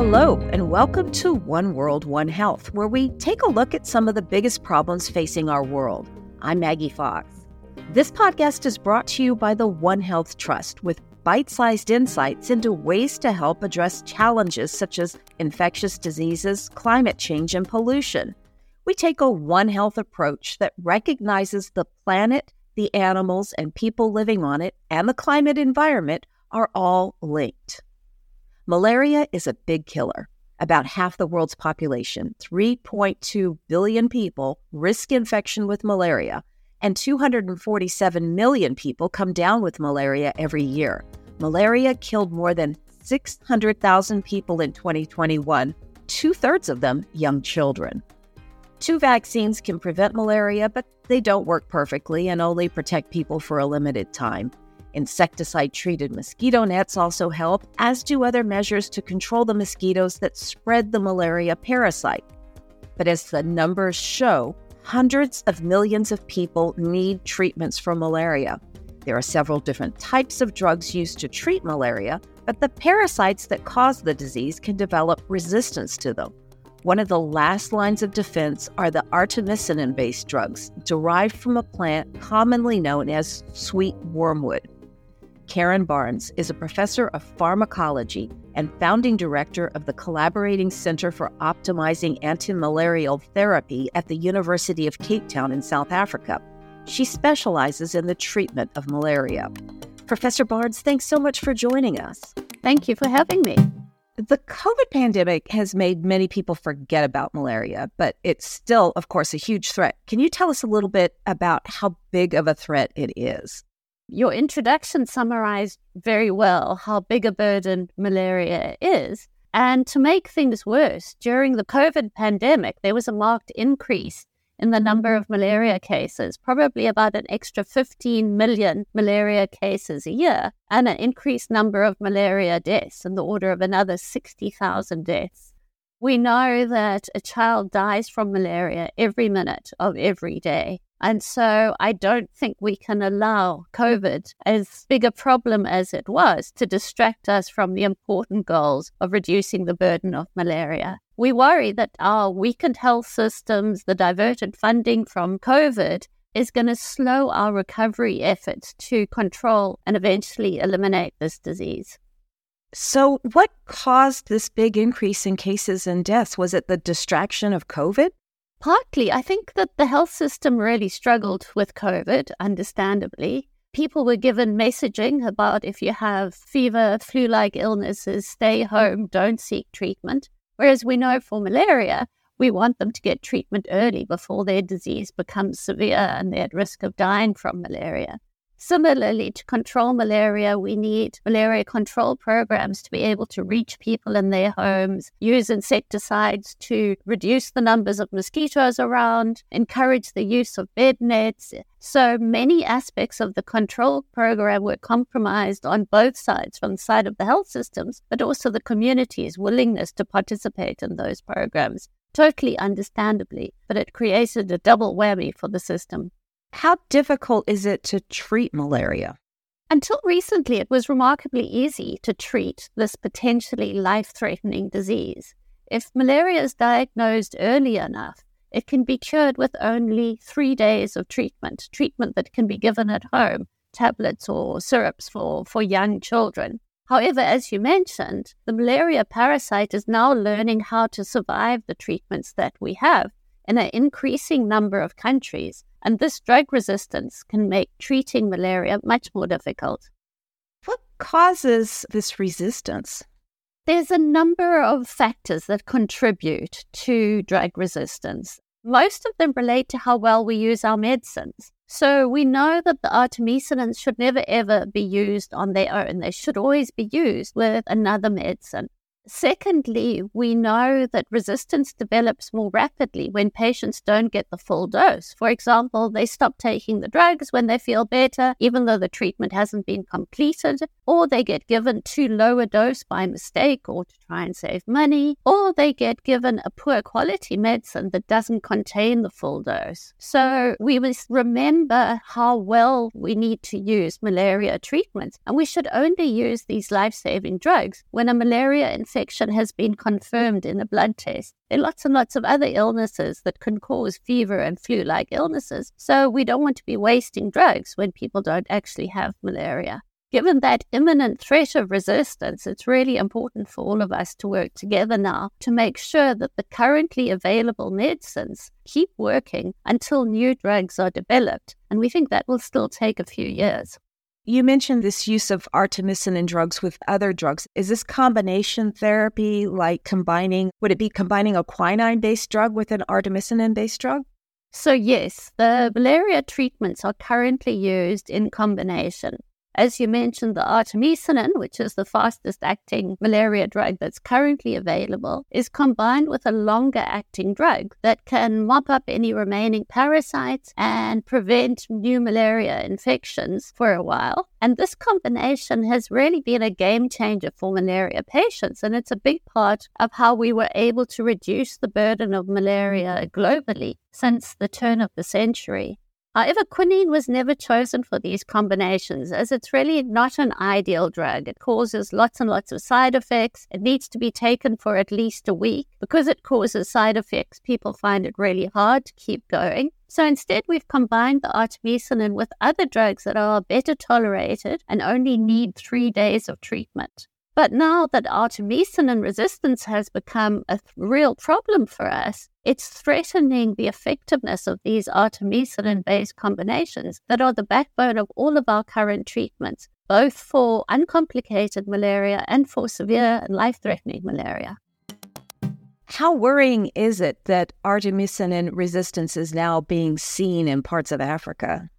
Hello, and welcome to One World, One Health, where we take a look at some of the biggest problems facing our world. I'm Maggie Fox. This podcast is brought to you by the One Health Trust with bite sized insights into ways to help address challenges such as infectious diseases, climate change, and pollution. We take a One Health approach that recognizes the planet, the animals, and people living on it, and the climate environment are all linked. Malaria is a big killer. About half the world's population, 3.2 billion people, risk infection with malaria, and 247 million people come down with malaria every year. Malaria killed more than 600,000 people in 2021, two thirds of them young children. Two vaccines can prevent malaria, but they don't work perfectly and only protect people for a limited time. Insecticide treated mosquito nets also help, as do other measures to control the mosquitoes that spread the malaria parasite. But as the numbers show, hundreds of millions of people need treatments for malaria. There are several different types of drugs used to treat malaria, but the parasites that cause the disease can develop resistance to them. One of the last lines of defense are the artemisinin based drugs derived from a plant commonly known as sweet wormwood. Karen Barnes is a professor of pharmacology and founding director of the Collaborating Center for Optimizing Antimalarial Therapy at the University of Cape Town in South Africa. She specializes in the treatment of malaria. Professor Barnes, thanks so much for joining us. Thank you for having me. The COVID pandemic has made many people forget about malaria, but it's still, of course, a huge threat. Can you tell us a little bit about how big of a threat it is? Your introduction summarized very well how big a burden malaria is. And to make things worse, during the COVID pandemic, there was a marked increase in the number of malaria cases, probably about an extra 15 million malaria cases a year, and an increased number of malaria deaths in the order of another 60,000 deaths. We know that a child dies from malaria every minute of every day. And so I don't think we can allow COVID, as big a problem as it was, to distract us from the important goals of reducing the burden of malaria. We worry that our weakened health systems, the diverted funding from COVID, is going to slow our recovery efforts to control and eventually eliminate this disease. So, what caused this big increase in cases and deaths? Was it the distraction of COVID? Partly, I think that the health system really struggled with COVID, understandably. People were given messaging about if you have fever, flu like illnesses, stay home, don't seek treatment. Whereas we know for malaria, we want them to get treatment early before their disease becomes severe and they're at risk of dying from malaria. Similarly, to control malaria, we need malaria control programs to be able to reach people in their homes, use insecticides to reduce the numbers of mosquitoes around, encourage the use of bed nets. So many aspects of the control program were compromised on both sides, from the side of the health systems, but also the community's willingness to participate in those programs. Totally understandably, but it created a double whammy for the system. How difficult is it to treat malaria? Until recently, it was remarkably easy to treat this potentially life threatening disease. If malaria is diagnosed early enough, it can be cured with only three days of treatment, treatment that can be given at home, tablets or syrups for, for young children. However, as you mentioned, the malaria parasite is now learning how to survive the treatments that we have in an increasing number of countries. And this drug resistance can make treating malaria much more difficult. What causes this resistance? There's a number of factors that contribute to drug resistance. Most of them relate to how well we use our medicines. So we know that the artemisinins should never ever be used on their own. They should always be used with another medicine. Secondly, we know that resistance develops more rapidly when patients don't get the full dose. For example, they stop taking the drugs when they feel better, even though the treatment hasn't been completed, or they get given too low a dose by mistake or to try and save money, or they get given a poor quality medicine that doesn't contain the full dose. So we must remember how well we need to use malaria treatments, and we should only use these life saving drugs when a malaria infection infection has been confirmed in a blood test. There are lots and lots of other illnesses that can cause fever and flu like illnesses. So we don't want to be wasting drugs when people don't actually have malaria. Given that imminent threat of resistance, it's really important for all of us to work together now to make sure that the currently available medicines keep working until new drugs are developed. And we think that will still take a few years. You mentioned this use of artemisinin drugs with other drugs. Is this combination therapy like combining, would it be combining a quinine based drug with an artemisinin based drug? So, yes, the malaria treatments are currently used in combination. As you mentioned, the artemisinin, which is the fastest acting malaria drug that's currently available, is combined with a longer acting drug that can mop up any remaining parasites and prevent new malaria infections for a while. And this combination has really been a game changer for malaria patients. And it's a big part of how we were able to reduce the burden of malaria globally since the turn of the century. However, quinine was never chosen for these combinations as it's really not an ideal drug. It causes lots and lots of side effects. It needs to be taken for at least a week. Because it causes side effects, people find it really hard to keep going. So instead, we've combined the artemisinin with other drugs that are better tolerated and only need three days of treatment. But now that artemisinin resistance has become a real problem for us, it's threatening the effectiveness of these artemisinin based combinations that are the backbone of all of our current treatments, both for uncomplicated malaria and for severe and life threatening malaria. How worrying is it that artemisinin resistance is now being seen in parts of Africa?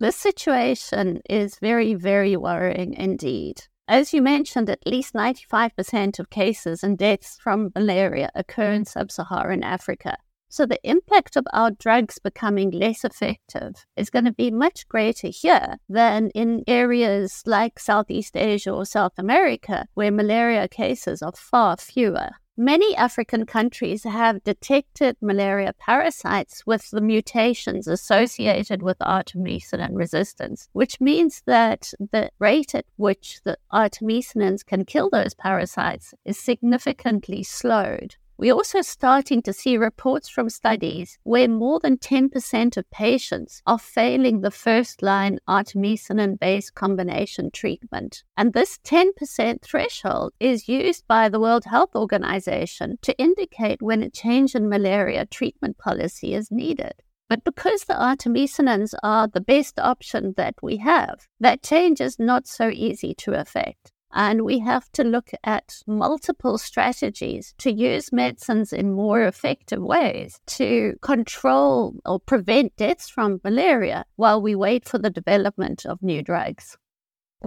This situation is very, very worrying indeed. As you mentioned, at least 95% of cases and deaths from malaria occur in sub Saharan Africa. So the impact of our drugs becoming less effective is going to be much greater here than in areas like Southeast Asia or South America, where malaria cases are far fewer. Many African countries have detected malaria parasites with the mutations associated with artemisinin resistance, which means that the rate at which the artemisinins can kill those parasites is significantly slowed. We're also starting to see reports from studies where more than 10% of patients are failing the first line artemisinin based combination treatment. And this 10% threshold is used by the World Health Organization to indicate when a change in malaria treatment policy is needed. But because the artemisinins are the best option that we have, that change is not so easy to effect. And we have to look at multiple strategies to use medicines in more effective ways to control or prevent deaths from malaria while we wait for the development of new drugs.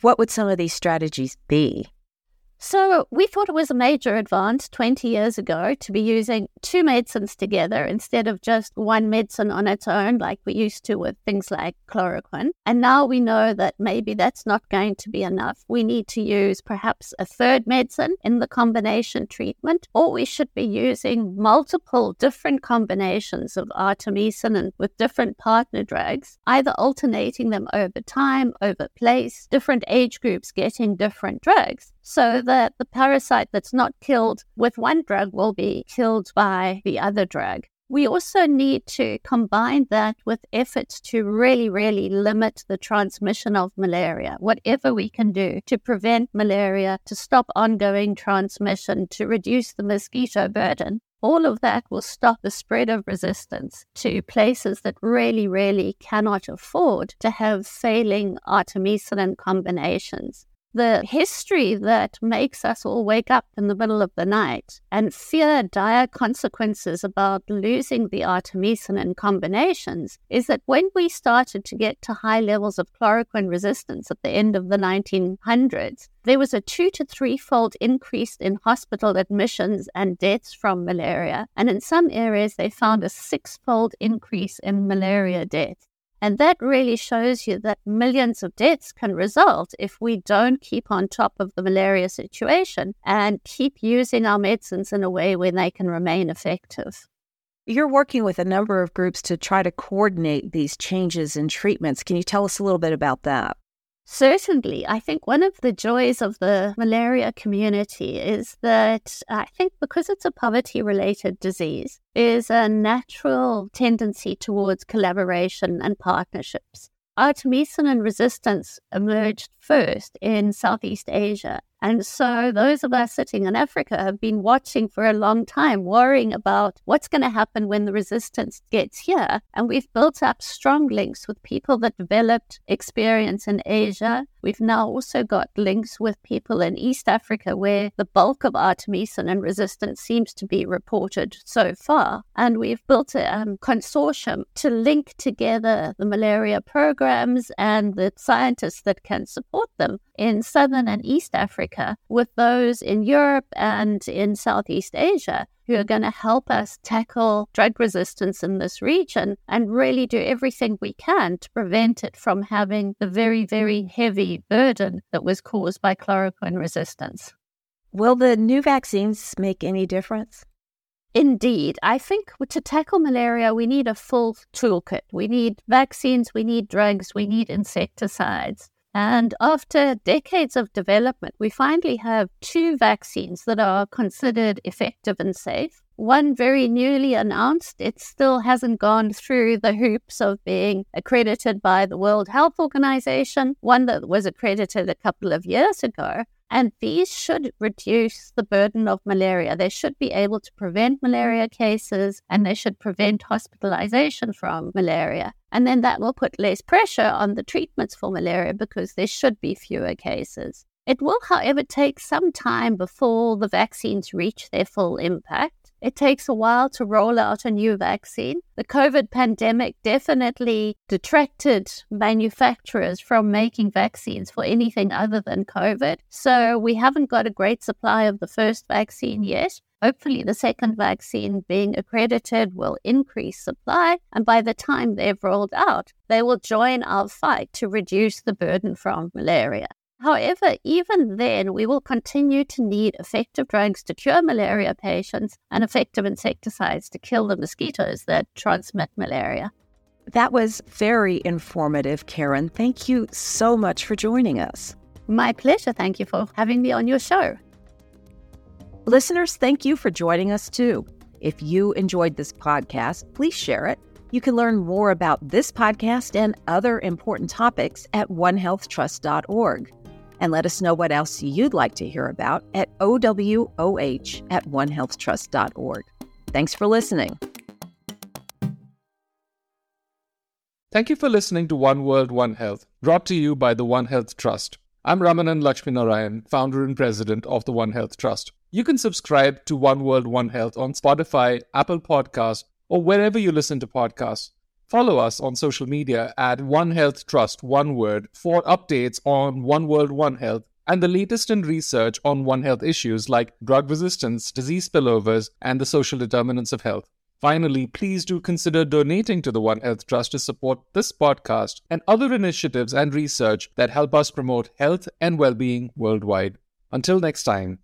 What would some of these strategies be? So we thought it was a major advance 20 years ago to be using two medicines together instead of just one medicine on its own, like we used to with things like chloroquine. And now we know that maybe that's not going to be enough. We need to use perhaps a third medicine in the combination treatment, or we should be using multiple different combinations of artemisinin with different partner drugs, either alternating them over time, over place, different age groups getting different drugs so that the parasite that's not killed with one drug will be killed by the other drug. We also need to combine that with efforts to really, really limit the transmission of malaria, whatever we can do to prevent malaria, to stop ongoing transmission, to reduce the mosquito burden. All of that will stop the spread of resistance to places that really, really cannot afford to have failing artemisinin combinations the history that makes us all wake up in the middle of the night and fear dire consequences about losing the artemisinin combinations is that when we started to get to high levels of chloroquine resistance at the end of the 1900s, there was a two to three fold increase in hospital admissions and deaths from malaria. And in some areas, they found a six fold increase in malaria deaths. And that really shows you that millions of deaths can result if we don't keep on top of the malaria situation and keep using our medicines in a way where they can remain effective. You're working with a number of groups to try to coordinate these changes in treatments. Can you tell us a little bit about that? Certainly, I think one of the joys of the malaria community is that I think because it's a poverty related disease, is a natural tendency towards collaboration and partnerships. Artemisinin resistance emerged first in Southeast Asia and so those of us sitting in Africa have been watching for a long time, worrying about what's going to happen when the resistance gets here. And we've built up strong links with people that developed experience in Asia. We've now also got links with people in East Africa where the bulk of artemisinin resistance seems to be reported so far. And we've built a um, consortium to link together the malaria programs and the scientists that can support them in Southern and East Africa with those in Europe and in Southeast Asia who are going to help us tackle drug resistance in this region and really do everything we can to prevent it from having the very, very heavy burden that was caused by chloroquine resistance. Will the new vaccines make any difference? Indeed. I think to tackle malaria, we need a full toolkit. We need vaccines, we need drugs, we need insecticides. And after decades of development, we finally have two vaccines that are considered effective and safe. One very newly announced, it still hasn't gone through the hoops of being accredited by the World Health Organization, one that was accredited a couple of years ago. And these should reduce the burden of malaria. They should be able to prevent malaria cases and they should prevent hospitalization from malaria. And then that will put less pressure on the treatments for malaria because there should be fewer cases. It will, however, take some time before the vaccines reach their full impact. It takes a while to roll out a new vaccine. The COVID pandemic definitely detracted manufacturers from making vaccines for anything other than COVID. So we haven't got a great supply of the first vaccine yet. Hopefully, the second vaccine being accredited will increase supply. And by the time they've rolled out, they will join our fight to reduce the burden from malaria. However, even then, we will continue to need effective drugs to cure malaria patients and effective insecticides to kill the mosquitoes that transmit malaria. That was very informative, Karen. Thank you so much for joining us. My pleasure. Thank you for having me on your show. Listeners, thank you for joining us too. If you enjoyed this podcast, please share it. You can learn more about this podcast and other important topics at onehealthtrust.org and let us know what else you'd like to hear about at OWOH at onehealthtrust.org. Thanks for listening. Thank you for listening to One World, One Health, brought to you by the One Health Trust. I'm Ramanan Laxminarayan, founder and president of the One Health Trust. You can subscribe to One World, One Health on Spotify, Apple Podcasts, or wherever you listen to podcasts. Follow us on social media at One Health Trust, one word, for updates on One World, One Health and the latest in research on One Health issues like drug resistance, disease spillovers, and the social determinants of health. Finally, please do consider donating to the One Health Trust to support this podcast and other initiatives and research that help us promote health and well being worldwide. Until next time.